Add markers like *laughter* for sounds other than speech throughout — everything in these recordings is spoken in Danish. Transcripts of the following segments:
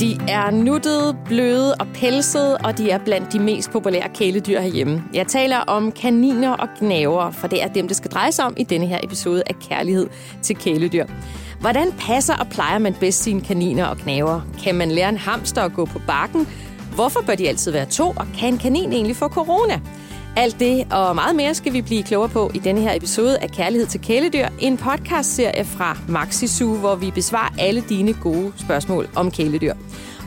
De er nuttede, bløde og pelsede, og de er blandt de mest populære kæledyr herhjemme. Jeg taler om kaniner og gnaver, for det er dem, det skal dreje sig om i denne her episode af Kærlighed til kæledyr. Hvordan passer og plejer man bedst sine kaniner og gnaver? Kan man lære en hamster at gå på bakken? Hvorfor bør de altid være to, og kan en kanin egentlig få corona? Alt det og meget mere skal vi blive klogere på i denne her episode af Kærlighed til kæledyr, en podcastserie fra Maxi Zoo, hvor vi besvarer alle dine gode spørgsmål om kæledyr.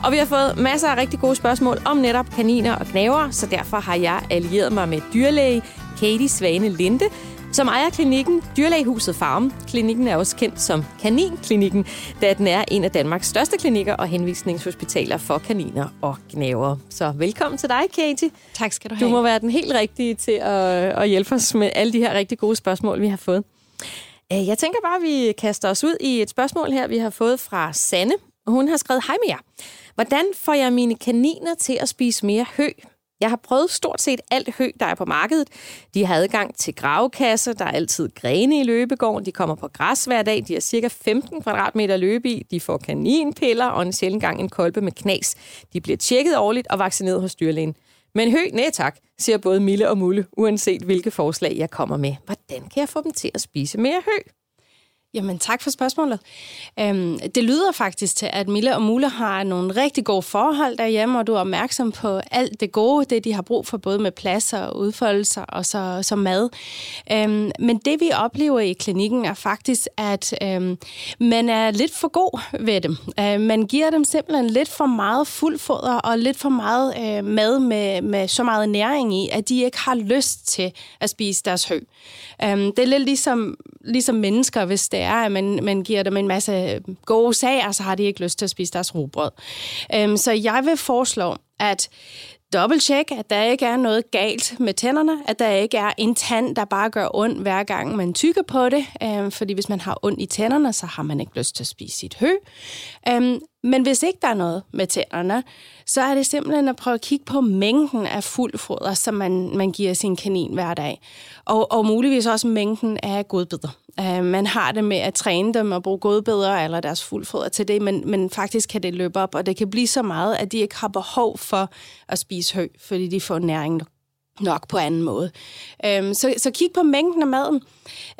Og vi har fået masser af rigtig gode spørgsmål om netop kaniner og knaver, så derfor har jeg allieret mig med dyrlæge Katie Svane Linde, som ejer klinikken Dyrlægehuset Farm. Klinikken er også kendt som Kaninklinikken, da den er en af Danmarks største klinikker og henvisningshospitaler for kaniner og gnaver. Så velkommen til dig, Katie. Tak skal du have. Du må være den helt rigtige til at, at hjælpe os med alle de her rigtig gode spørgsmål, vi har fået. Øh, jeg tænker bare, at vi kaster os ud i et spørgsmål her, vi har fået fra Sanne. Hun har skrevet, hej med jer. Hvordan får jeg mine kaniner til at spise mere hø? Jeg har prøvet stort set alt hø, der er på markedet. De har adgang til gravkasser, der er altid grene i løbegården, de kommer på græs hver dag, de har cirka 15 kvadratmeter løbe i, de får kaninpiller og en sjældent gang en kolbe med knas. De bliver tjekket årligt og vaccineret hos dyrlægen. Men hø, nej tak, siger både Mille og Mulle, uanset hvilke forslag jeg kommer med. Hvordan kan jeg få dem til at spise mere hø? Jamen, tak for spørgsmålet. Øhm, det lyder faktisk til, at Mille og Mule har nogle rigtig gode forhold derhjemme, og du er opmærksom på alt det gode, det de har brug for, både med plads og udfoldelser og så, så mad. Øhm, men det vi oplever i klinikken er faktisk, at øhm, man er lidt for god ved dem. Øhm, man giver dem simpelthen lidt for meget fuldfoder og lidt for meget øh, mad med, med så meget næring i, at de ikke har lyst til at spise deres hø. Øhm, det er lidt ligesom, ligesom mennesker, hvis det er, at man, man giver dem en masse øh, gode sager, så har de ikke lyst til at spise deres rugbrød. Øhm, så jeg vil foreslå, at dobbelttjek, at der ikke er noget galt med tænderne, at der ikke er en tand, der bare gør ondt hver gang man tykker på det, øhm, fordi hvis man har ondt i tænderne, så har man ikke lyst til at spise sit hø. Øhm, men hvis ikke der er noget med tænderne, så er det simpelthen at prøve at kigge på mængden af fuldfoder, som man, man giver sin kanin hver dag. Og, og muligvis også mængden af godbidder. Uh, man har det med at træne dem og bruge godbidder eller deres fuldfoder til det, men, men faktisk kan det løbe op, og det kan blive så meget, at de ikke har behov for at spise hø, fordi de får næring nok på anden måde. Øhm, så, så kig på mængden af maden.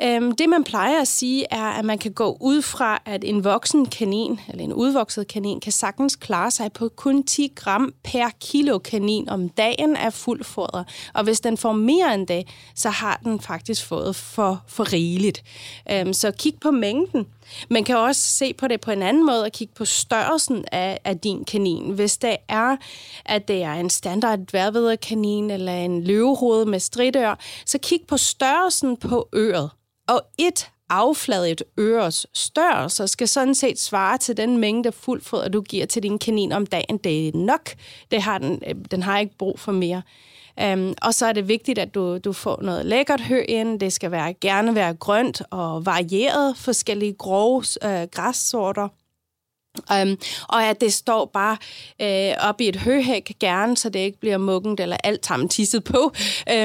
Øhm, det, man plejer at sige, er, at man kan gå ud fra, at en voksen kanin, eller en udvokset kanin, kan sagtens klare sig på kun 10 gram per kilo kanin om dagen af fuld foder. Og hvis den får mere end det, så har den faktisk fået for, for rigeligt. Øhm, så kig på mængden. Man kan også se på det på en anden måde og kigge på størrelsen af, af din kanin. Hvis det er, at det er en standard kanin eller en løvehoved med stridør, så kig på størrelsen på øret. Og et affladet øres størrelse skal sådan set svare til den mængde fuldfoder, du giver til din kanin om dagen. Det er nok. Det har den, øh, den har ikke brug for mere. Um, og så er det vigtigt, at du, du får noget lækkert hø ind. Det skal være, gerne være grønt og varieret, forskellige grove uh, græssorter. Um, og at det står bare uh, op i et høhæk gerne, så det ikke bliver muggent eller alt sammen tisset på,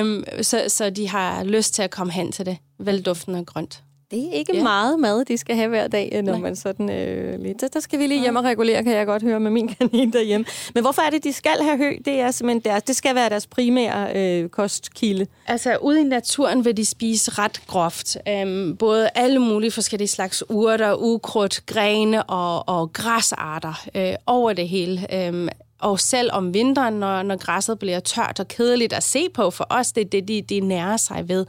um, så, så de har lyst til at komme hen til det. Velduftende og grønt. Det er ikke ja. meget mad, de skal have hver dag, når Nej. man sådan øh, lidt... Der, der skal vi lige hjem og regulere, kan jeg godt høre med min *laughs* kanin derhjemme. Men hvorfor er det, de skal have hø? Det er simpelthen deres, det skal være deres primære øh, kostkilde. Altså, ude i naturen vil de spise ret groft. Øhm, både alle mulige forskellige slags urter, ukrudt, grene og, og græsarter øh, over det hele. Øhm, og selv om vinteren, når, når græsset bliver tørt og kedeligt at se på for os, det er det, de, de nærer sig ved.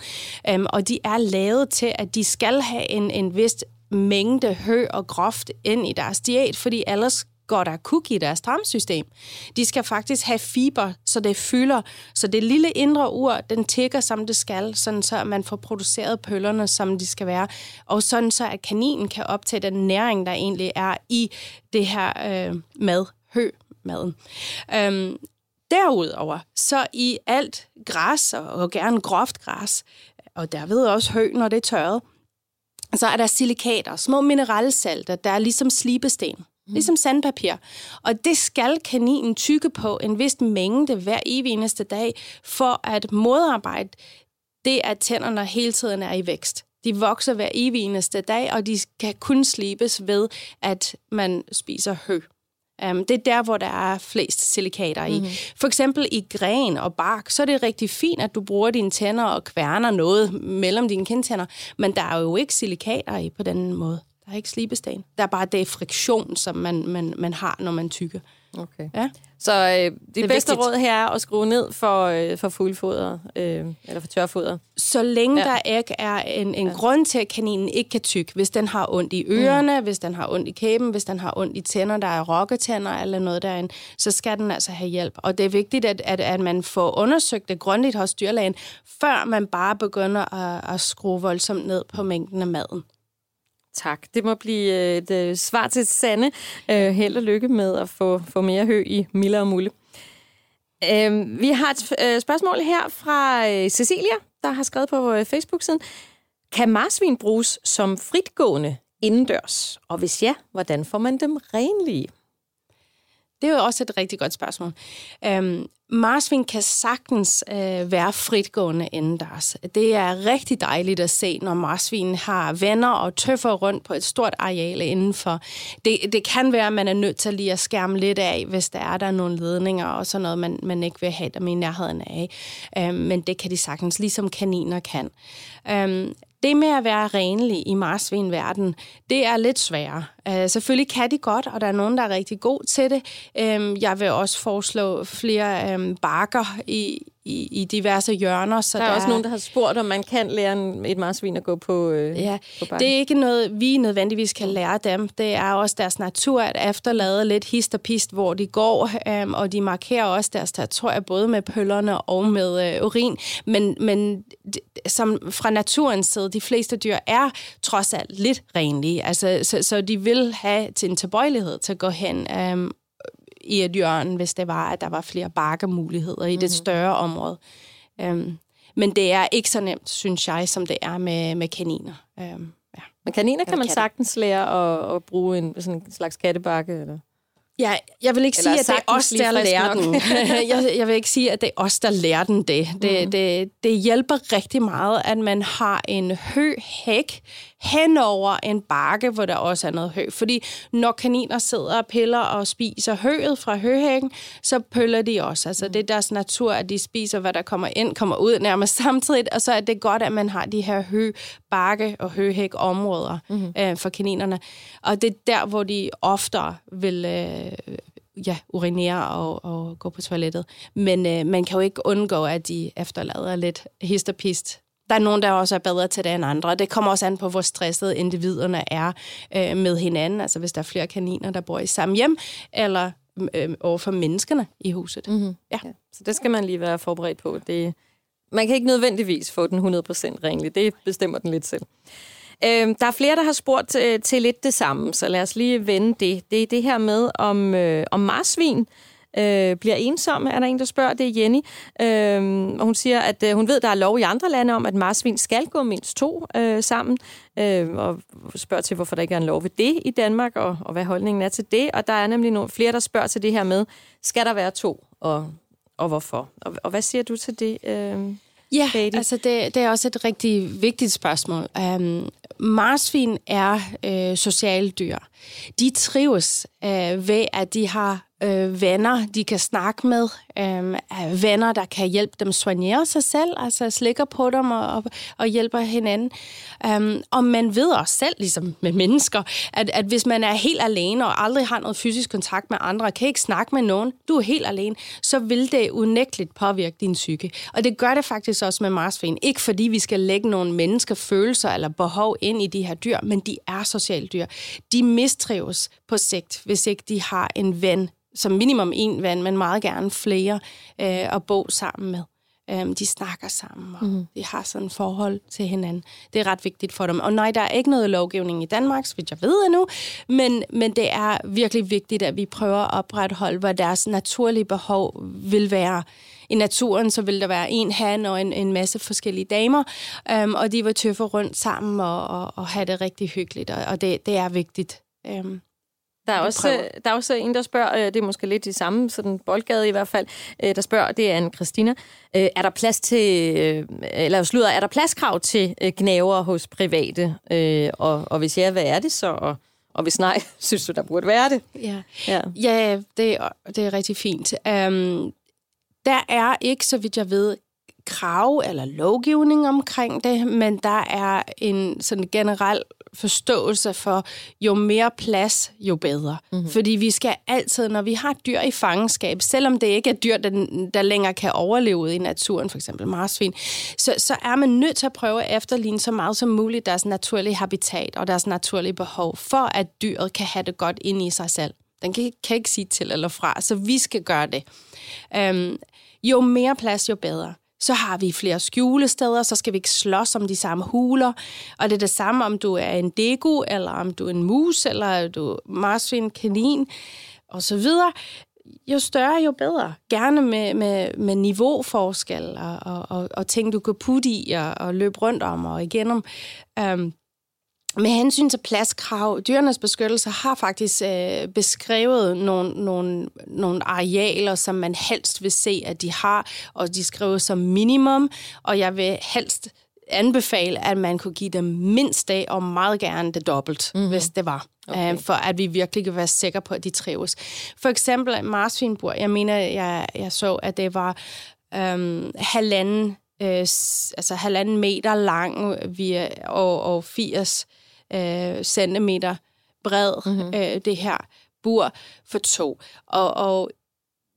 Um, og de er lavet til, at de skal have en, en vis mængde hø og groft ind i deres diæt, fordi ellers går der kuk i deres tarmsystem. De skal faktisk have fiber, så det fylder, så det lille indre ur, den tækker som det skal, sådan så man får produceret pøllerne, som de skal være, og sådan så, at kaninen kan optage den næring, der egentlig er i det her øh, mad, hø, maden. Øhm, derudover, så i alt græs, og gerne groft græs, og derved også hø, når det er tørret, så er der silikater, små mineralsalter, der er ligesom slibesten, mm. ligesom sandpapir. Og det skal kaninen tykke på en vis mængde hver evig eneste dag, for at modarbejde det, at tænderne hele tiden er i vækst. De vokser hver evig eneste dag, og de kan kun slibes ved, at man spiser hø. Um, det er der, hvor der er flest silikater i. Mm-hmm. For eksempel i gren og bark, så er det rigtig fint, at du bruger dine tænder og kværner noget mellem dine kindtænder, men der er jo ikke silikater i på den måde. Der er ikke slibesten. Der er bare det friktion, som man, man, man har, når man tykker. Okay. Ja. Så øh, det, det bedste vigtigt. råd her er at skrue ned for, øh, for fuldfoder, øh, eller for tørfoder. Så længe ja. der ikke er en, en ja. grund til, at kaninen ikke kan tykke. Hvis den har ondt i ørerne, mm. hvis den har ondt i kæben, hvis den har ondt i tænder, der er rokketænder eller noget derinde, så skal den altså have hjælp. Og det er vigtigt, at, at, at man får undersøgt det grundigt hos dyrlægen, før man bare begynder at, at skrue voldsomt ned på mængden af maden. Tak. Det må blive øh, et øh, svar til Sanne. Øh, held og lykke med at få, få mere hø i Miller og Mulle. Øh, vi har et øh, spørgsmål her fra øh, Cecilia, der har skrevet på øh, Facebook-siden. Kan marsvin bruges som fritgående indendørs? Og hvis ja, hvordan får man dem renlige? Det er jo også et rigtig godt spørgsmål. Øhm, marsvin kan sagtens øh, være fritgående indendørs. Det er rigtig dejligt at se, når marsvin har venner og tøffer rundt på et stort areal indenfor. Det, det kan være, at man er nødt til lige at skærme lidt af, hvis der er der nogle ledninger og sådan noget, man, man ikke vil have dem i nærheden af. Øhm, men det kan de sagtens, ligesom kaniner kan. Øhm, det med at være renlig i marsvinverden, det er lidt sværere. Øh, selvfølgelig kan de godt, og der er nogen, der er rigtig god til det. Øh, jeg vil også foreslå flere øh, bakker i, i, i diverse hjørner. Så der er der også nogen, der har spurgt, om man kan lære et marsvin at gå på, øh, ja, på bakken. det er ikke noget, vi nødvendigvis kan lære dem. Det er også deres natur at efterlade lidt hist og pist, hvor de går, øhm, og de markerer også deres territorier, både med pøllerne og med øh, urin. Men, men som fra naturens side, de fleste dyr er trods alt lidt renlige. Altså, så, så de vil have til en tilbøjelighed til at gå hen øhm, i et hjørne, hvis det var, at der var flere bakkemuligheder i mm-hmm. det mhm. større område. Um, men det er ikke så nemt, synes jeg, som det er med, med kaniner. Um, ja. Men kaniner kan man sagtens lære at, at bruge en sådan en slags kattebakke? Eller? Ja, jeg vil ikke Eller sige, at det er os, der lærer den. *laughs* jeg, jeg vil ikke sige, at det er os, der lærer den det. Det, mm. det. det hjælper rigtig meget, at man har en hø-hæk hen over en bakke, hvor der også er noget hø. Fordi når kaniner sidder og piller og spiser høet fra høhækken, så pøller de også. Altså mm. det er deres natur, at de spiser, hvad der kommer ind, kommer ud nærmest *laughs* samtidig. Og så er det godt, at man har de her hø, bakke og høhæk områder mm. øh, for kaninerne. Og det er der, hvor de oftere vil... Øh, ja, urinere og, og gå på toilettet. Men øh, man kan jo ikke undgå, at de efterlader lidt hist og pist der er nogen, der også er bedre til det end andre. Det kommer også an på, hvor stressede individerne er øh, med hinanden. Altså hvis der er flere kaniner, der bor i samme hjem, eller øh, over for menneskerne i huset. Mm-hmm. Ja. ja. Så det skal man lige være forberedt på. Det, man kan ikke nødvendigvis få den 100% renlig. Det bestemmer den lidt selv. Øh, der er flere, der har spurgt til, til lidt det samme, så lad os lige vende det. Det er det her med, om, øh, om marsvin øh, bliver ensomme, er der en, der spørger. Det er Jenny. Øh, og hun siger, at øh, hun ved, der er lov i andre lande om, at marsvin skal gå mindst to øh, sammen. Øh, og spørger til, hvorfor der ikke er en lov ved det i Danmark, og, og hvad holdningen er til det. Og der er nemlig nogle, flere, der spørger til det her med, skal der være to, og, og hvorfor? Og, og hvad siger du til det? Øh, Ja, Katie? altså det, det er også et rigtig vigtigt spørgsmål. Um, marsvin er øh, socialdyr. De trives øh, ved, at de har øh, venner, de kan snakke med, øh, venner, der kan hjælpe dem soignere sig selv, altså slikker på dem og, og, og hjælper hinanden. Um, og man ved også selv, ligesom med mennesker, at, at hvis man er helt alene og aldrig har noget fysisk kontakt med andre, kan ikke snakke med nogen, du er helt alene, så vil det unægteligt påvirke din psyke. Og det gør det faktisk også med marsvin. Ikke fordi vi skal lægge nogle mennesker følelser eller behov ind i de her dyr, men de er socialdyr. De mistrives på sigt, hvis ikke de har en ven, som minimum en ven, men meget gerne flere øh, at bo sammen med. Um, de snakker sammen, og mm. de har sådan et forhold til hinanden. Det er ret vigtigt for dem. Og nej, der er ikke noget lovgivning i Danmark, så vidt jeg ved endnu, men, men det er virkelig vigtigt, at vi prøver at opretholde, hvad deres naturlige behov vil være. I naturen, så vil der være en han og en, en masse forskellige damer, um, og de vil tøffe rundt sammen og, og, og have det rigtig hyggeligt, og, og det, det er vigtigt. Um, der er, også, der er også en, der spørger, øh, det er måske lidt i samme sådan boldgade i hvert fald, øh, der spørger, det er en Christina, øh, er der plads til, eller slutter, er der pladskrav til gnaver hos private? Og, og hvis ja, hvad er det så, og, Og hvis nej, *laughs* synes du, der burde være det? Ja, ja. ja det, er, det er rigtig fint. Um, der er ikke, så vidt jeg ved, krav eller lovgivning omkring det, men der er en sådan generel forståelse for, jo mere plads, jo bedre. Mm-hmm. Fordi vi skal altid, når vi har dyr i fangenskab, selvom det ikke er dyr, der, der længere kan overleve ude i naturen, for eksempel marsvin, så, så er man nødt til at prøve at efterligne så meget som muligt deres naturlige habitat og deres naturlige behov, for at dyret kan have det godt inde i sig selv. Den kan, kan ikke sige til eller fra, så vi skal gøre det. Um, jo mere plads, jo bedre så har vi flere skjulesteder, så skal vi ikke slås om de samme huler. Og det er det samme, om du er en dego, eller om du er en mus, eller du er marsvin, kanin, og så videre. Jo større, jo bedre. Gerne med, med, med niveauforskel og, og, og, og ting, du kan putte i og, og løbe rundt om og igennem. Um, med hensyn til pladskrav, dyrenes beskyttelse har faktisk øh, beskrevet nogle, nogle, nogle arealer, som man helst vil se, at de har, og de skriver som minimum, og jeg vil helst anbefale, at man kunne give dem mindst af, og meget gerne det dobbelt, mm-hmm. hvis det var. Okay. Øh, for at vi virkelig kan være sikre på, at de trives. For eksempel marsvinbur, jeg mener, jeg, jeg så, at det var øhm, halvanden, øh, altså halvanden meter lang via, og, og 80 øh, centimeter bred, mm-hmm. øh, det her bur for to. Og, og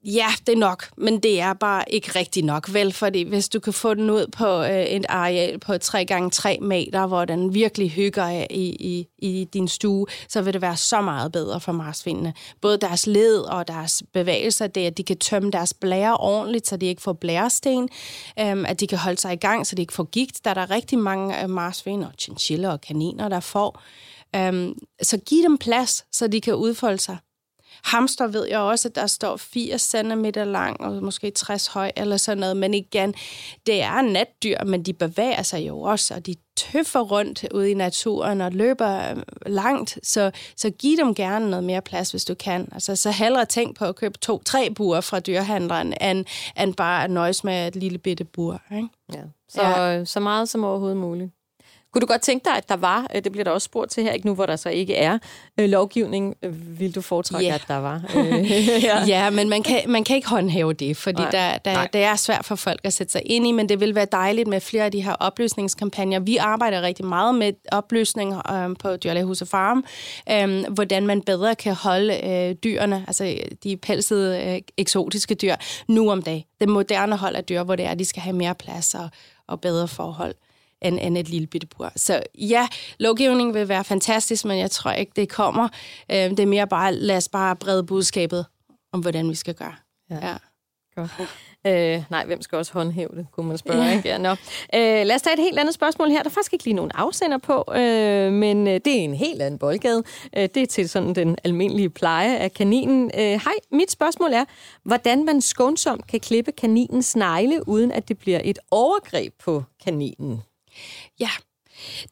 ja, det er nok, men det er bare ikke rigtigt nok, vel? Fordi hvis du kan få den ud på øh, et areal på 3x3 meter, hvor den virkelig hygger af i, i, i din stue, så vil det være så meget bedre for marsvinene. Både deres led og deres bevægelser, det er, at de kan tømme deres blære ordentligt, så de ikke får blæresten, øhm, at de kan holde sig i gang, så de ikke får gigt. Der er der rigtig mange øh, marsvin og chinchilla og kaniner, der får. Øhm, så giv dem plads, så de kan udfolde sig. Hamster ved jeg også, at der står 80 cm lang og måske 60 høj eller sådan noget. Men igen, det er natdyr, men de bevæger sig jo også, og de tøffer rundt ude i naturen og løber øh, langt. Så, så giv dem gerne noget mere plads, hvis du kan. Altså, så hellere tænk på at købe to-tre buer fra dyrhandleren, end, end bare at nøjes med et lille bitte bur. Ikke? Ja. Så, ja. så meget som overhovedet muligt. Kunne du godt tænke dig, at der var, øh, det bliver der også spurgt til her, ikke nu hvor der så ikke er øh, lovgivning, øh, vil du foretrække, yeah. at der var? *laughs* *laughs* ja. ja, men man kan, man kan ikke håndhæve det, fordi Nej. der, der, det er svært for folk at sætte sig ind i, men det vil være dejligt med flere af de her oplysningskampagner. Vi arbejder rigtig meget med oplysning øh, på Dyrlægehus og Farm, øh, hvordan man bedre kan holde øh, dyrene, altså de pelsede øh, eksotiske dyr, nu om dagen. Det moderne hold af dyr, hvor det er, de skal have mere plads og, og bedre forhold end, end et lille bitte bur. Så ja, lovgivning vil være fantastisk, men jeg tror ikke, det kommer. Øh, det er mere bare, lad os bare brede budskabet om, hvordan vi skal gøre. Ja. ja. Godt. *laughs* Øh, nej, hvem skal også håndhæve det, kunne man spørge. Ja. Ikke? Ja, no. øh, lad os tage et helt andet spørgsmål her. Der er faktisk ikke lige nogen afsender på, øh, men øh, det er en helt anden boldgade. Øh, det er til sådan den almindelige pleje af kaninen. Øh, hej, mit spørgsmål er, hvordan man skånsomt kan klippe kaninens negle, uden at det bliver et overgreb på kaninen? Ja,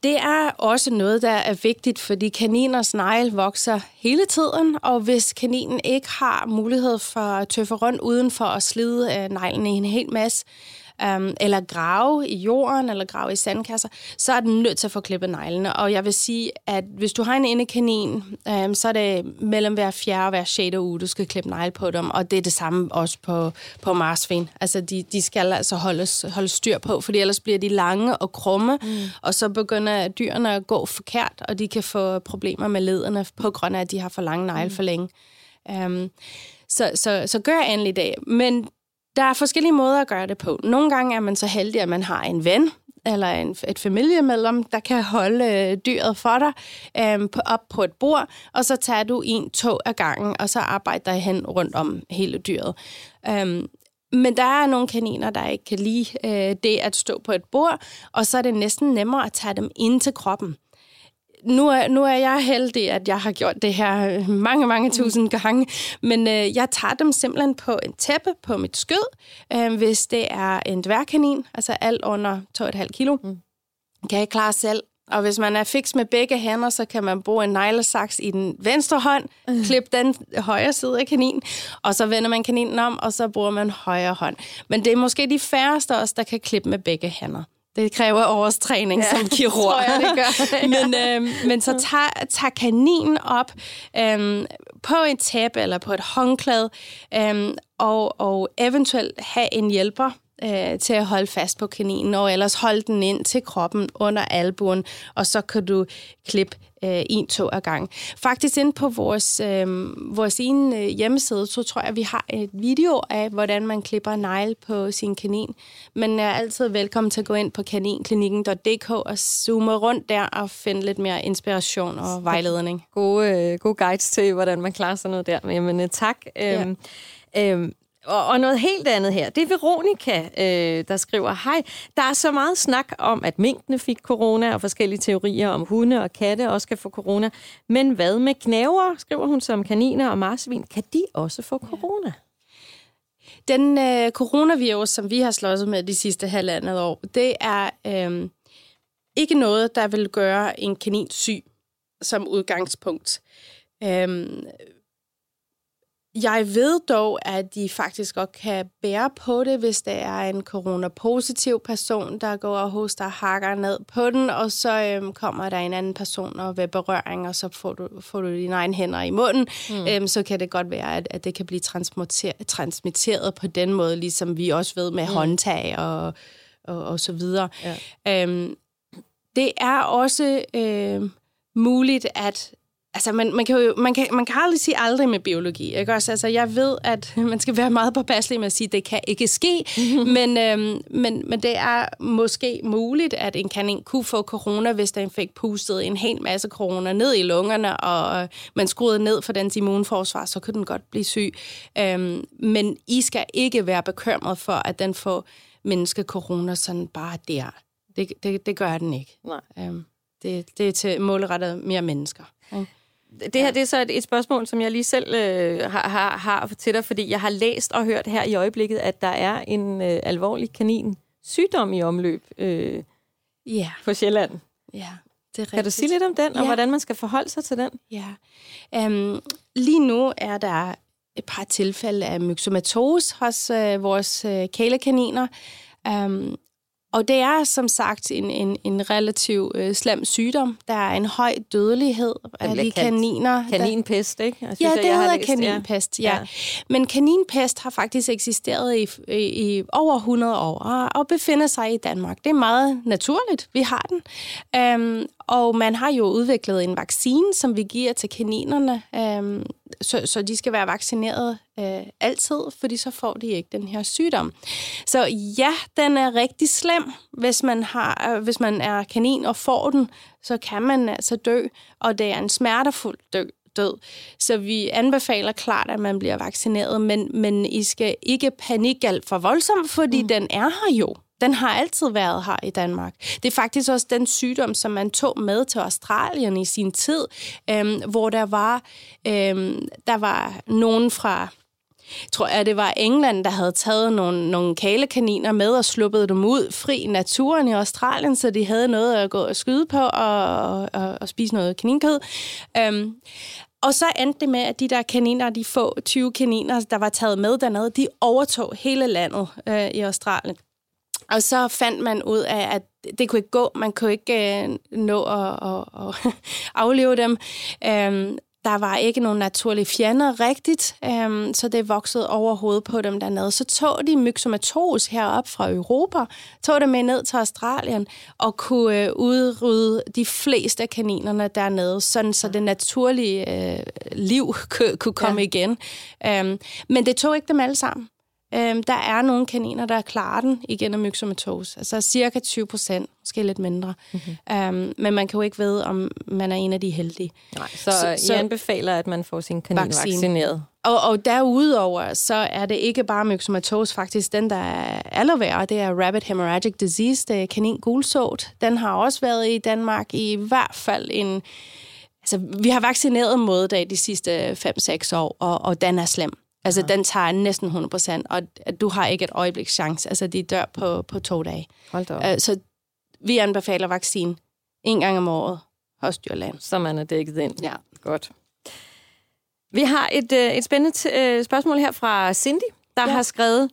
det er også noget, der er vigtigt, fordi kaniners negl vokser hele tiden, og hvis kaninen ikke har mulighed for at tøffe rundt uden for at slide øh, neglen i en hel masse, um, eller grave i jorden, eller grave i sandkasser, så er den nødt til at få klippet neglene. Og jeg vil sige, at hvis du har en indekanin, um, så er det mellem hver fjerde og hver sjette uge, du skal klippe negle på dem, og det er det samme også på, på marsvin. Altså, de, de skal altså holdes, holdes styr på, for ellers bliver de lange og krumme, mm. og så begynder dyrene at gå forkert, og de kan få problemer med lederne, på grund af, at de har for lange negle mm. for længe. Um, så, så, så gør endelig det. Men der er forskellige måder at gøre det på. Nogle gange er man så heldig, at man har en ven, eller en, et familiemedlem, der kan holde øh, dyret for dig øh, på, op på et bord, og så tager du en tog af gangen, og så arbejder dig hen rundt om hele dyret. Øh, men der er nogle kaniner, der ikke kan lide øh, det at stå på et bord, og så er det næsten nemmere at tage dem ind til kroppen nu er, nu er jeg heldig, at jeg har gjort det her mange, mange tusind gange, men øh, jeg tager dem simpelthen på en tæppe på mit skød, øh, hvis det er en dværgkanin, altså alt under 2,5 kilo. Mm. Kan jeg klare selv. Og hvis man er fix med begge hænder, så kan man bruge en neglesaks i den venstre hånd, mm. klippe den højre side af kaninen, og så vender man kaninen om, og så bruger man højre hånd. Men det er måske de færreste også, der kan klippe med begge hænder. Det kræver årstræning ja, som kirurg. tror jeg, det gør. *laughs* men, øh, men så tager, tager kaninen op øh, på en tæppe eller på et håndklæde, øh, og, og eventuelt have en hjælper øh, til at holde fast på kaninen, og ellers holde den ind til kroppen under albuen, og så kan du klippe øh, en, to af gang. Faktisk ind på vores, øh, vores ene øh, hjemmeside, så tror jeg, at vi har et video af, hvordan man klipper negl på sin kanin. Men jeg er altid velkommen til at gå ind på kaninklinikken.dk og zoome rundt der og finde lidt mere inspiration og vejledning. Gode, øh, gode guides til, hvordan man klarer sådan noget der. Men øh, tak. Ja. Øhm, øhm, og, og noget helt andet her. Det er Veronika, øh, der skriver, Hej, der er så meget snak om, at minkene fik corona, og forskellige teorier om hunde og katte også kan få corona. Men hvad med knæver, skriver hun som kaniner og marsvin, kan de også få corona? Den øh, coronavirus, som vi har slået med de sidste halvandet år, det er øh, ikke noget, der vil gøre en kanin syg som udgangspunkt. Øh, jeg ved dog, at de faktisk godt kan bære på det, hvis der er en coronapositiv person, der går og hoster og hakker ned på den, og så øhm, kommer der en anden person og ved berøring, og så får du, får du dine egne hænder i munden. Mm. Øhm, så kan det godt være, at, at det kan blive transmitteret på den måde, ligesom vi også ved med mm. håndtag og, og, og så videre. Ja. Øhm, det er også øh, muligt, at Altså, man, man, kan jo, man, kan, man kan aldrig sige aldrig med biologi. Ikke? Også, altså, jeg ved, at *laughs* man skal være meget påpasselig med at sige, at det kan ikke ske, *laughs* men, øhm, men, men det er måske muligt, at en kanin kunne få corona, hvis den fik pustet en hel masse corona ned i lungerne, og man skruede ned for dens immunforsvar, så kunne den godt blive syg. Øhm, men I skal ikke være bekymret for, at den får menneske-corona sådan bare der. Det, det, det gør den ikke. Nej. Øhm, det, det er til målrettet mere mennesker. Okay? Det her det er så et, et spørgsmål, som jeg lige selv øh, har, har, har til dig, fordi jeg har læst og hørt her i øjeblikket, at der er en øh, alvorlig kanin sygdom i omløb øh, yeah. på Sjælland. Ja, det er rigtigt. Kan du sige lidt om den, og ja. hvordan man skal forholde sig til den? Ja. Um, lige nu er der et par tilfælde af myxomatose hos øh, vores øh, kælekaniner. Um, og det er som sagt en, en, en relativ øh, slem sygdom. Der er en høj dødelighed af de kaniner. Kaninpest, ikke? Jeg synes, ja, det jeg hedder læst, kaninpest, ja. ja. Men kaninpest har faktisk eksisteret i, i, i over 100 år og, og befinder sig i Danmark. Det er meget naturligt, vi har den. Øhm, og man har jo udviklet en vaccine, som vi giver til kaninerne, øhm, så, så de skal være vaccineret øh, altid, fordi så får de ikke den her sygdom. Så ja, den er rigtig slem. Hvis man, har, øh, hvis man er kanin og får den, så kan man altså dø, og det er en smertefuld dø, død. Så vi anbefaler klart, at man bliver vaccineret, men, men I skal ikke panikke alt for voldsomt, fordi mm. den er her jo. Den har altid været her i Danmark. Det er faktisk også den sygdom, som man tog med til Australien i sin tid, øhm, hvor der var, øhm, der var nogen fra tror jeg, det var England, der havde taget nogle, nogle kalekaniner med og sluppet dem ud fri i naturen i Australien, så de havde noget at gå og skyde på og, og, og spise noget kaninkød. Øhm, og så endte det med, at de der kaniner, de få 20 kaniner, der var taget med dernede, de overtog hele landet øh, i Australien. Og så fandt man ud af, at det kunne ikke gå. Man kunne ikke øh, nå at, at, at *laughs* afleve dem. Øhm, der var ikke nogen naturlige fjender rigtigt, øhm, så det voksede over hovedet på dem dernede. Så tog de myxomatos herop fra Europa, tog det med ned til Australien og kunne øh, udrydde de fleste af kaninerne dernede, sådan så det naturlige øh, liv kunne, kunne komme ja. igen. Øhm, men det tog ikke dem alle sammen. Øhm, der er nogle kaniner, der klarer den igennem myxomatose. Altså cirka 20 procent, måske lidt mindre. Mm-hmm. Øhm, men man kan jo ikke vide, om man er en af de heldige. Nej, så, så, I så anbefaler, at man får sin kanin vaccine. vaccineret? Og, og derudover, så er det ikke bare myxomatose, faktisk den, der er aller værre, det er Rabbit Hemorrhagic Disease, det er kanin gulsot. Den har også været i Danmark i hvert fald en... Altså, vi har vaccineret mod det de sidste 5-6 år, og, og den er slem. Altså, ja. den tager næsten 100 procent, og du har ikke et øjebliks chance. Altså, de dør på, på to dage. Hold da op. Uh, så vi anbefaler vaccin en gang om året hos dyrland. Så man er dækket ind. Ja. Godt. Vi har et, øh, et spændende øh, spørgsmål her fra Cindy, der ja. har skrevet,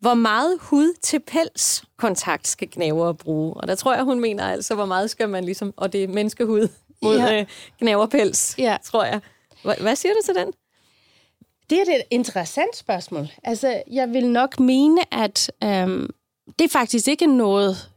Hvor meget hud til pels kontakt skal gnaver bruge? Og der tror jeg, hun mener altså, hvor meget skal man ligesom, og det er menneskehud mod ja. øh, gnaverpels, ja. tror jeg. H- hvad siger du til den? Det er et interessant spørgsmål. Altså, jeg vil nok mene, at øhm, det er faktisk ikke noget,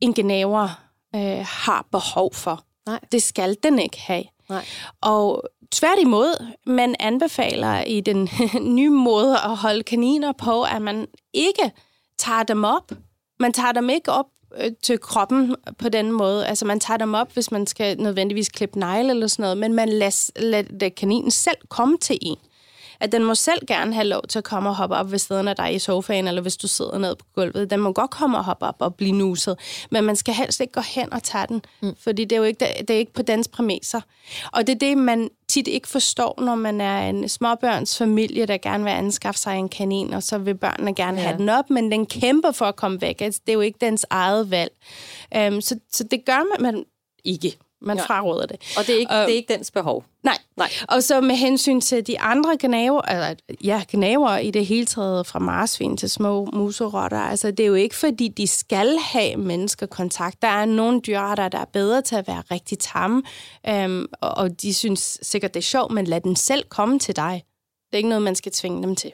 en gnaver øh, har behov for. Nej. Det skal den ikke have. Nej. Og tværtimod, man anbefaler i den *laughs* nye måde at holde kaniner på, at man ikke tager dem op. Man tager dem ikke op øh, til kroppen på den måde. Altså, man tager dem op, hvis man skal nødvendigvis klippe negle eller sådan noget, men man lader, lader kaninen selv komme til en at den må selv gerne have lov til at komme og hoppe op ved siden af dig i sofaen, eller hvis du sidder ned på gulvet. Den må godt komme og hoppe op og blive nuset, men man skal helst ikke gå hen og tage den, mm. fordi det er jo ikke, det er ikke på dens præmisser. Og det er det, man tit ikke forstår, når man er en småbørns familie, der gerne vil anskaffe sig en kanin, og så vil børnene gerne ja. have den op, men den kæmper for at komme væk. Altså, det er jo ikke dens eget valg. Um, så, så det gør man, man ikke. Man ja. fraråder det. Og det er, ikke, og, det er ikke dens behov? Nej. nej. Og så med hensyn til de andre gnaver, altså, ja, gnaver i det hele taget, fra marsvin til små muserotter, altså det er jo ikke fordi, de skal have menneskekontakt. Der er nogle dyrearter, der er bedre til at være rigtig tamme, øhm, og, og de synes sikkert, det er sjovt, men lad den selv komme til dig. Det er ikke noget, man skal tvinge dem til.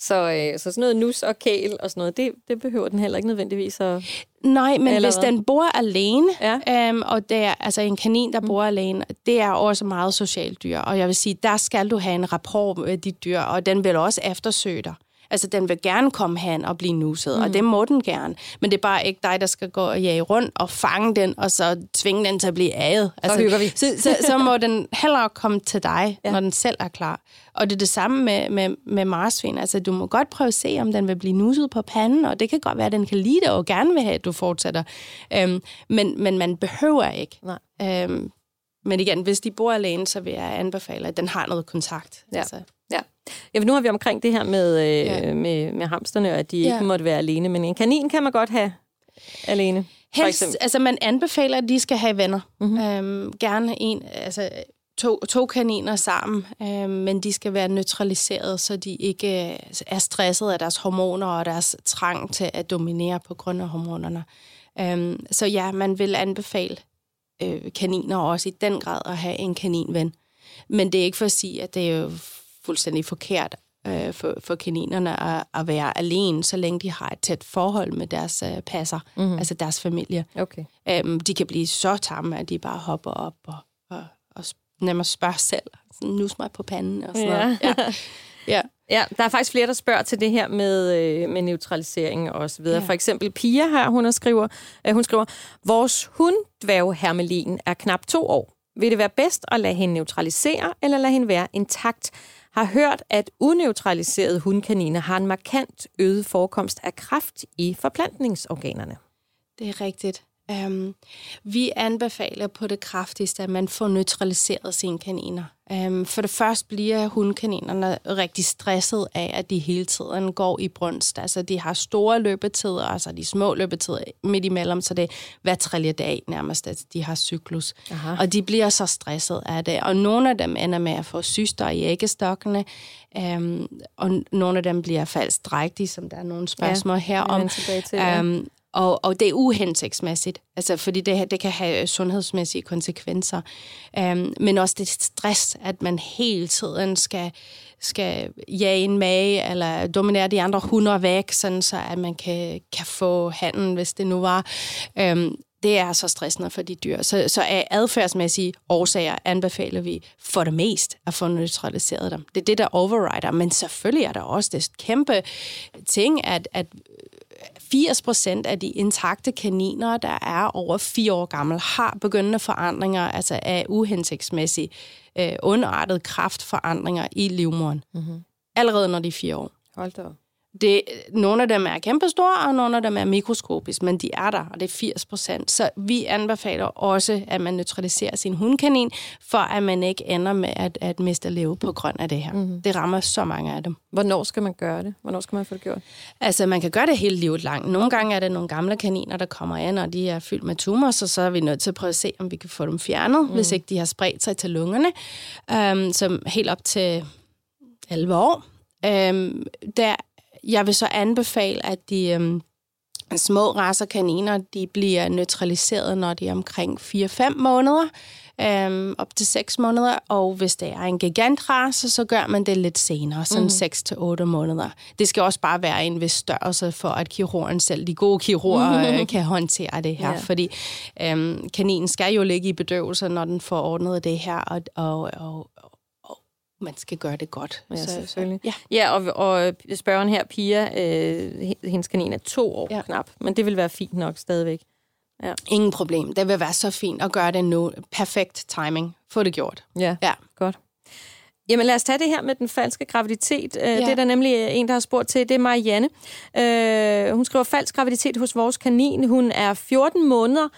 Så, øh, så sådan noget nus og kæl og sådan noget, det, det behøver den heller ikke nødvendigvis at... Nej, men hvis den bor alene, ja. øhm, og det er altså en kanin, der mm. bor alene, det er også meget socialt dyr. Og jeg vil sige, der skal du have en rapport med dit dyr, og den vil også eftersøge dig. Altså, den vil gerne komme hen og blive nuset, mm. og det må den gerne. Men det er bare ikke dig, der skal gå og jage rundt og fange den, og så tvinge den til at blive aget. Altså, så vi. Så, så, så må den hellere komme til dig, *laughs* ja. når den selv er klar. Og det er det samme med, med, med marsvin. Altså, du må godt prøve at se, om den vil blive nuset på panden, og det kan godt være, at den kan lide det og gerne vil have, at du fortsætter. Øhm, men, men man behøver ikke. Nej. Øhm, men igen, hvis de bor alene, så vil jeg anbefale, at den har noget kontakt. Ja. Altså. Ja. ja, nu har vi omkring det her med, øh, ja. med, med hamsterne, og at de ja. ikke måtte være alene, men en kanin kan man godt have alene. Helst, altså man anbefaler, at de skal have venner. Mm-hmm. Øhm, gerne en, altså to, to kaniner sammen, øhm, men de skal være neutraliseret, så de ikke øh, er stresset af deres hormoner og deres trang til at dominere på grund af hormonerne. Øhm, så ja, man vil anbefale øh, kaniner også i den grad at have en kaninven. Men det er ikke for at sige, at det er jo fuldstændig forkert øh, for, for kaninerne at, at være alene, så længe de har et tæt forhold med deres øh, passer, mm-hmm. altså deres familie. Okay. Øhm, de kan blive så tamme, at de bare hopper op og, og, og nærmest spørger selv. Sådan, nus mig på panden og sådan ja. noget. Ja. ja. *laughs* Ja, der er faktisk flere, der spørger til det her med, øh, med neutralisering og så videre. Ja. For eksempel Pia her, hun skriver, øh, hun skriver, vores hund, dværg Hermelin, er knap to år. Vil det være bedst at lade hende neutralisere, eller lade hende være intakt? Har hørt, at uneutraliserede hundkaniner har en markant øget forekomst af kræft i forplantningsorganerne. Det er rigtigt. Um, vi anbefaler på det kraftigste, at man får neutraliseret sine kaniner. Um, for det første bliver hundkaninerne rigtig stresset af, at de hele tiden går i brunst. Altså, de har store løbetider, altså de små løbetider midt imellem, så det er hver tredje dag nærmest, at de har cyklus. Aha. Og de bliver så stresset af det. Og nogle af dem ender med at få syster i æggestokkene, um, og nogle af dem bliver falsk drægtige, som der er nogle spørgsmål ja, herom. Til, ja. um, og, og det er uhensigtsmæssigt, altså, fordi det, det kan have sundhedsmæssige konsekvenser. Um, men også det stress, at man hele tiden skal, skal jage en mage, eller dominere de andre hunder væk, sådan så at man kan, kan få handen, hvis det nu var. Um, det er så stressende for de dyr. Så, så af adfærdsmæssige årsager anbefaler vi for det mest at få neutraliseret dem. Det er det, der overrider. Men selvfølgelig er der også det kæmpe ting, at, at 80 procent af de intakte kaniner, der er over fire år gamle, har begyndende forandringer, altså af uhensigtsmæssige, øh, underartede kraftforandringer i livmoderen. Mm-hmm. Allerede når de er fire år. Hold da det, nogle af dem er kæmpestore, og nogle af dem er mikroskopiske, men de er der, og det er 80 procent. Så vi anbefaler også, at man neutraliserer sin hundkanin, for at man ikke ender med at, at miste leve på grund af det her. Mm-hmm. Det rammer så mange af dem. Hvornår skal man gøre det? Hvornår skal man få det gjort? Altså, man kan gøre det hele livet langt. Nogle gange er det nogle gamle kaniner, der kommer ind, og de er fyldt med tumor, så så er vi nødt til at prøve at se, om vi kan få dem fjernet, mm. hvis ikke de har spredt sig til lungerne. Um, som helt op til 11 år. Um, der jeg vil så anbefale, at de øhm, små raser kaniner, de bliver neutraliseret, når de er omkring 4-5 måneder, øhm, op til 6 måneder, og hvis det er en gigantrace, så gør man det lidt senere, sådan mm. 6-8 måneder. Det skal også bare være en vis størrelse, for at kirurgen selv, de gode kirurger, *laughs* kan håndtere det her, ja. fordi øhm, kaninen skal jo ligge i bedøvelse, når den får ordnet det her, og, og, og, man skal gøre det godt. Ja, så, selvfølgelig. Ja, ja og, og spørgen her, Pia, øh, hendes kanin er to år ja. knap, men det vil være fint nok stadigvæk. Ja. Ingen problem. Det vil være så fint at gøre det nu. Perfekt timing. Få det gjort. Ja, ja. godt. Jamen lad os tage det her med den falske graviditet. Øh, ja. Det er der nemlig en, der har spurgt til. Det er Marianne. Øh, hun skriver falsk graviditet hos vores kanin. Hun er 14 måneder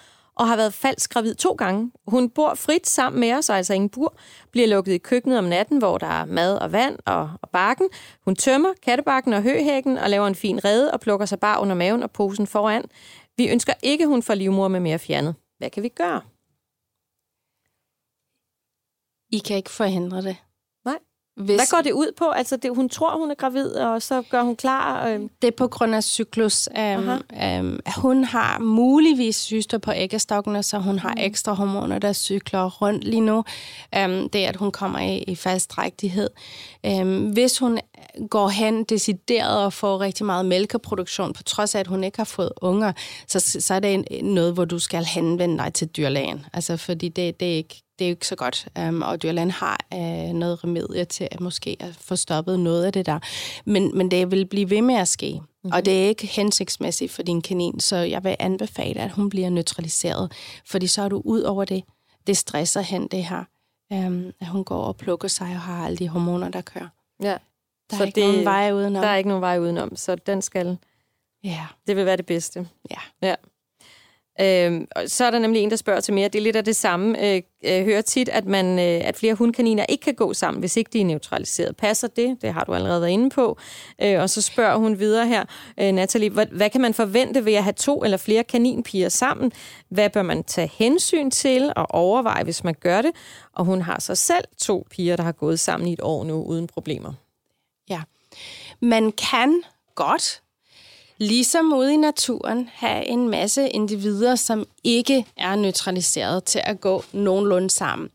og har været falsk gravid to gange. Hun bor frit sammen med os, altså ingen bur, bliver lukket i køkkenet om natten, hvor der er mad og vand og, og bakken. Hun tømmer kattebakken og høhækken og laver en fin rede og plukker sig bare under maven og posen foran. Vi ønsker ikke, hun får livmor med mere fjernet. Hvad kan vi gøre? I kan ikke forhindre det. Hvis... Hvad går det ud på? Altså, det, hun tror, hun er gravid, og så gør hun klar? Øh... Det er på grund af cyklus. Um, um, hun har muligvis syster på æggestokkene, så hun har mm. ekstra hormoner, der cykler rundt lige nu. Um, det er, at hun kommer i, i fast drægtighed. Um, hvis hun går hen decideret og får rigtig meget mælkeproduktion, på trods af, at hun ikke har fået unger, så, så er det noget, hvor du skal henvende dig til dyrlægen. Altså, fordi det, det er ikke det er jo ikke så godt. Um, og dyrlægen har uh, noget remedie til at måske at få stoppet noget af det der. Men, men det vil blive ved med at ske. Mm-hmm. Og det er ikke hensigtsmæssigt for din kanin, så jeg vil anbefale, at hun bliver neutraliseret. Fordi så er du ud over det. Det stresser hen det her. Um, at hun går og plukker sig og har alle de hormoner, der kører. Ja. Der så er ikke det, nogen vej udenom. Der er ikke nogen vej udenom, så den skal... Ja. Det vil være det bedste. Ja. ja. Øh, så er der nemlig en, der spørger til mere. Det er lidt af det samme. Øh, øh, hører tit, at, man, øh, at flere hundkaniner ikke kan gå sammen, hvis ikke de er neutraliseret. Passer det? Det har du allerede været inde på. Øh, og så spørger hun videre her, øh, Natalie, hvad, hvad kan man forvente ved at have to eller flere kaninpiger sammen? Hvad bør man tage hensyn til og overveje, hvis man gør det? Og hun har så selv to piger, der har gået sammen i et år nu uden problemer. Ja, man kan godt ligesom ude i naturen, have en masse individer, som ikke er neutraliseret til at gå nogenlunde sammen.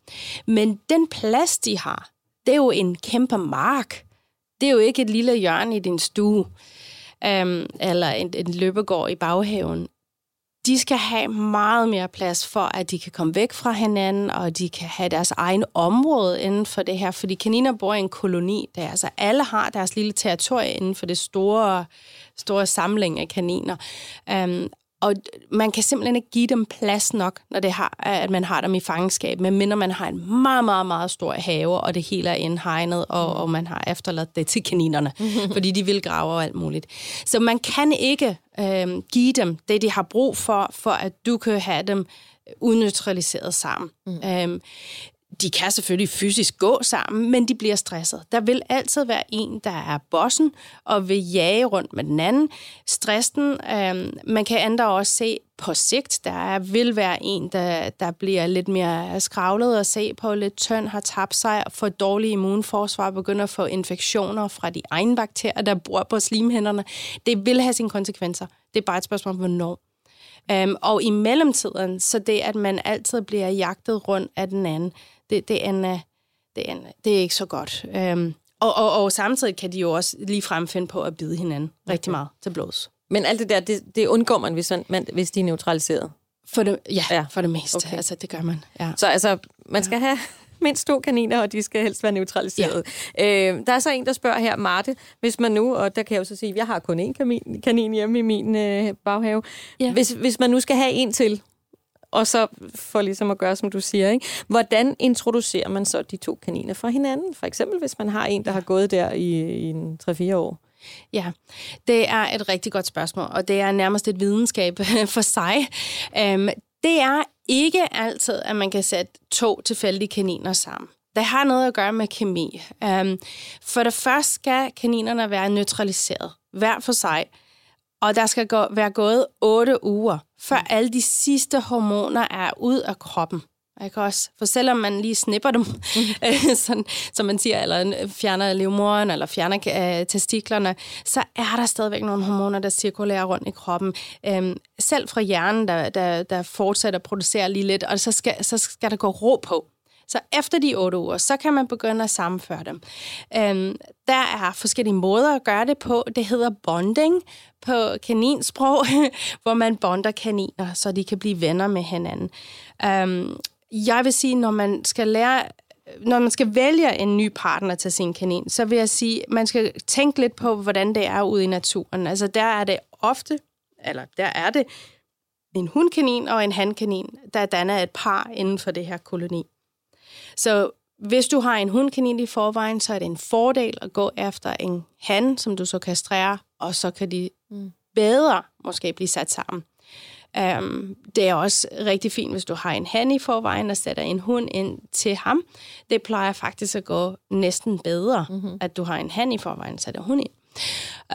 Men den plads, de har, det er jo en kæmpe mark. Det er jo ikke et lille hjørne i din stue, øhm, eller en, en løbegård i baghaven. De skal have meget mere plads for, at de kan komme væk fra hinanden, og de kan have deres egen område inden for det her. Fordi kaniner bor i en koloni, der altså alle har deres lille territorie inden for det store store samling af kaniner. Um, og man kan simpelthen ikke give dem plads nok, når det har, at man har dem i fangenskab, medmindre man har en meget, meget, meget stor have, og det hele er indhegnet, og, og man har efterladt det til kaninerne, *laughs* fordi de vil grave og alt muligt. Så man kan ikke øhm, give dem det, de har brug for, for at du kan have dem udneutraliseret sammen. Mm. Øhm, de kan selvfølgelig fysisk gå sammen, men de bliver stresset. Der vil altid være en, der er bossen og vil jage rundt med den anden. Stressen, øh, man kan andre også se på sigt, der vil være en, der, der bliver lidt mere skravlet at se på, lidt tynd, har tabt sig, får dårlig immunforsvar, begynder at få infektioner fra de egne bakterier, der bor på slimhænderne. Det vil have sine konsekvenser. Det er bare et spørgsmål om, hvornår. Um, og i mellemtiden, så det, at man altid bliver jagtet rundt af den anden, det, det, er, en, øh, det, er, en, det er ikke så godt. Um, og, og, og samtidig kan de jo også lige fremfinde på at bide hinanden okay. rigtig meget til blods. Men alt det der, det, det undgår man, hvis, man, hvis de er neutraliseret? For det, ja, ja, for det meste. Okay. Altså, det gør man. Ja. Så altså, man skal ja. have *laughs* mindst to kaniner, og de skal helst være neutraliseret. Ja. Øh, der er så en, der spørger her, Marte, hvis man nu, og der kan jeg jo så sige, at jeg har kun én kanin, kanin hjemme i min øh, baghave. Ja. Hvis, hvis man nu skal have en til, og så for ligesom at gøre, som du siger. Ikke? Hvordan introducerer man så de to kaniner fra hinanden? For eksempel, hvis man har en, der har gået der i, i en 3-4 år. Ja, det er et rigtig godt spørgsmål, og det er nærmest et videnskab *laughs* for sig. Um, det er ikke altid, at man kan sætte to tilfældige kaniner sammen. Det har noget at gøre med kemi. Um, for det første skal kaninerne være neutraliseret, hver for sig. Og der skal gå, være gået otte uger, før alle de sidste hormoner er ud af kroppen. Ikke også? For selvom man lige snipper dem, mm. *laughs* sådan, som man siger, eller fjerner livmoren, eller fjerner øh, testiklerne, så er der stadigvæk nogle hormoner, der cirkulerer rundt i kroppen. Øhm, selv fra hjernen, der, der, der fortsætter at producere lige lidt, og så skal, så skal der gå ro på. Så efter de otte uger, så kan man begynde at sammenføre dem. Øhm, der er forskellige måder at gøre det på. Det hedder bonding på kaninsprog, *laughs* hvor man bonder kaniner, så de kan blive venner med hinanden. Øhm, jeg vil sige, når man skal lære når man skal vælge en ny partner til sin kanin, så vil jeg sige, man skal tænke lidt på, hvordan det er ude i naturen. Altså der er det ofte, eller der er det en hundkanin og en hankanin, der danner et par inden for det her koloni. Så hvis du har en hundkanin i forvejen, så er det en fordel at gå efter en han, som du så kastrerer, og så kan de mm. bedre måske blive sat sammen. Um, det er også rigtig fint, hvis du har en han i forvejen og sætter en hund ind til ham. Det plejer faktisk at gå næsten bedre, mm-hmm. at du har en han i forvejen og sætter hund ind.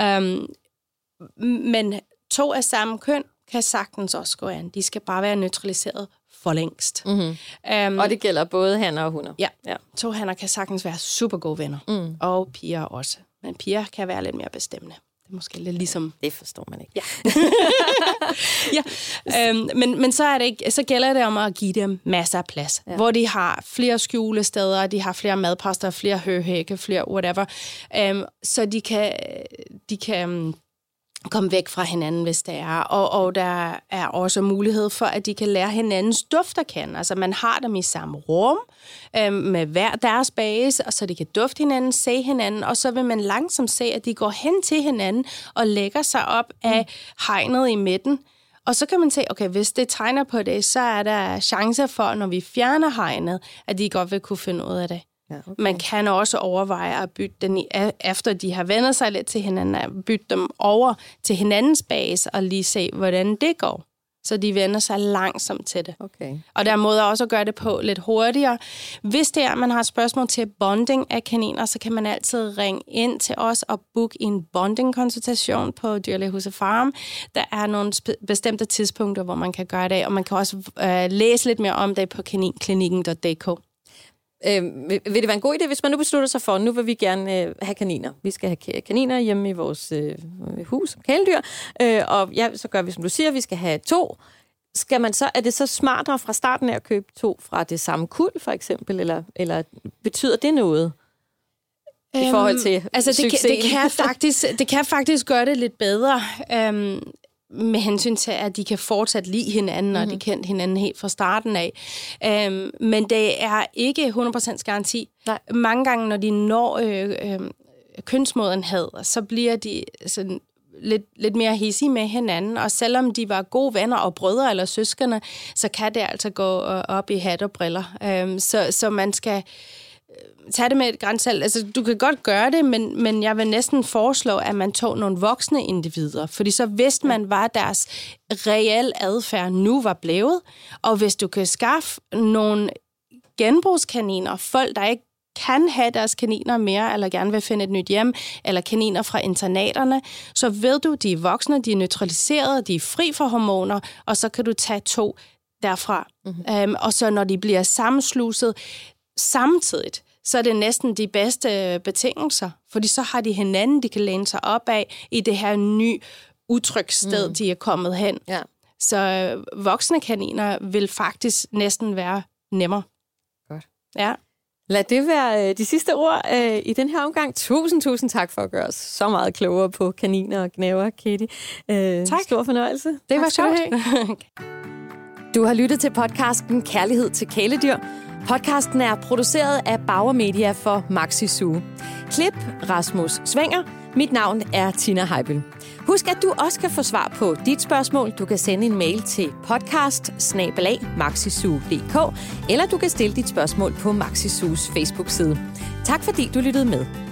Um, men to af samme køn kan sagtens også gå an. De skal bare være neutraliseret for længst. Mm-hmm. Um, og det gælder både hanner og hunder? Ja. ja. To hanner kan sagtens være super gode venner. Mm. Og piger også. Men piger kan være lidt mere bestemmende. Det er måske lidt ligesom... Det forstår man ikke. Ja. *laughs* ja. Um, men, men så, er det ikke, så gælder det om at give dem masser af plads. Ja. Hvor de har flere skjulesteder, de har flere madposter, flere høhække, flere whatever. Um, så de kan... De kan komme væk fra hinanden, hvis det er. Og, og der er også mulighed for, at de kan lære hinandens duft at kende. Altså man har dem i samme rum, øh, med hver deres base, og så de kan dufte hinanden, se hinanden, og så vil man langsomt se, at de går hen til hinanden og lægger sig op af hegnet i midten. Og så kan man se, okay, hvis det tegner på det, så er der chancer for, når vi fjerner hegnet, at de godt vil kunne finde ud af det. Ja, okay. Man kan også overveje at bytte den, i, efter de har vendt sig lidt til hinanden, at bytte dem over til hinandens base og lige se, hvordan det går. Så de vender sig langsomt til det. Okay. Og der er måder også at gøre det på lidt hurtigere. Hvis det er, at man har spørgsmål til bonding af kaniner, så kan man altid ringe ind til os og booke en bonding-konsultation på Dyrlægehuset Farm. Der er nogle bestemte tidspunkter, hvor man kan gøre det, og man kan også øh, læse lidt mere om det på kaninklinikken.dk. Øh, vil, det være en god idé, hvis man nu beslutter sig for, nu vil vi gerne øh, have kaniner. Vi skal have kaniner hjemme i vores øh, hus som kæledyr. Øh, og ja, så gør vi, som du siger, vi skal have to. Skal man så, er det så smartere fra starten af at købe to fra det samme kul, for eksempel? Eller, eller betyder det noget? i forhold øhm, til øhm, altså det kan, det kan faktisk det kan faktisk gøre det lidt bedre. Øhm, med hensyn til, at de kan fortsat lide hinanden, og mm-hmm. de mhm. kendt hinanden helt fra starten af. Um, men det er ikke 100% garanti. Nej. Mange gange, når de når øh, øh, kønsmodenhed, så bliver de sådan lidt, lidt mere hissige med hinanden, og selvom de var gode venner og brødre eller søskende, så kan det altså gå øh, op i hat og briller. Um, så, så man skal tage det med et grænsalt. Altså, du kan godt gøre det, men, men jeg vil næsten foreslå, at man tog nogle voksne individer, fordi så vidste man, hvad deres reel adfærd nu var blevet. Og hvis du kan skaffe nogle genbrugskaniner, folk, der ikke kan have deres kaniner mere, eller gerne vil finde et nyt hjem, eller kaniner fra internaterne, så ved du, de er voksne, de er neutraliseret, de er fri for hormoner, og så kan du tage to derfra. Mm-hmm. Um, og så når de bliver sammensluset samtidig, så er det næsten de bedste betingelser, fordi så har de hinanden, de kan læne sig op af i det her nye utrygsted, mm. de er kommet hen. Ja. Så øh, voksne kaniner vil faktisk næsten være nemmere. Godt. Ja. Lad det være øh, de sidste ord øh, i den her omgang. Tusind, tusind tak for at gøre os så meget klogere på kaniner og knæver, Katie. Øh, tak. Stor fornøjelse. Det tak var sjovt. *laughs* du har lyttet til podcasten Kærlighed til kæledyr. Podcasten er produceret af Bauer Media for Maxi Zoo. Klip Rasmus Svinger. Mit navn er Tina Heibel. Husk, at du også kan få svar på dit spørgsmål. Du kan sende en mail til podcast eller du kan stille dit spørgsmål på Zoos Facebook-side. Tak fordi du lyttede med.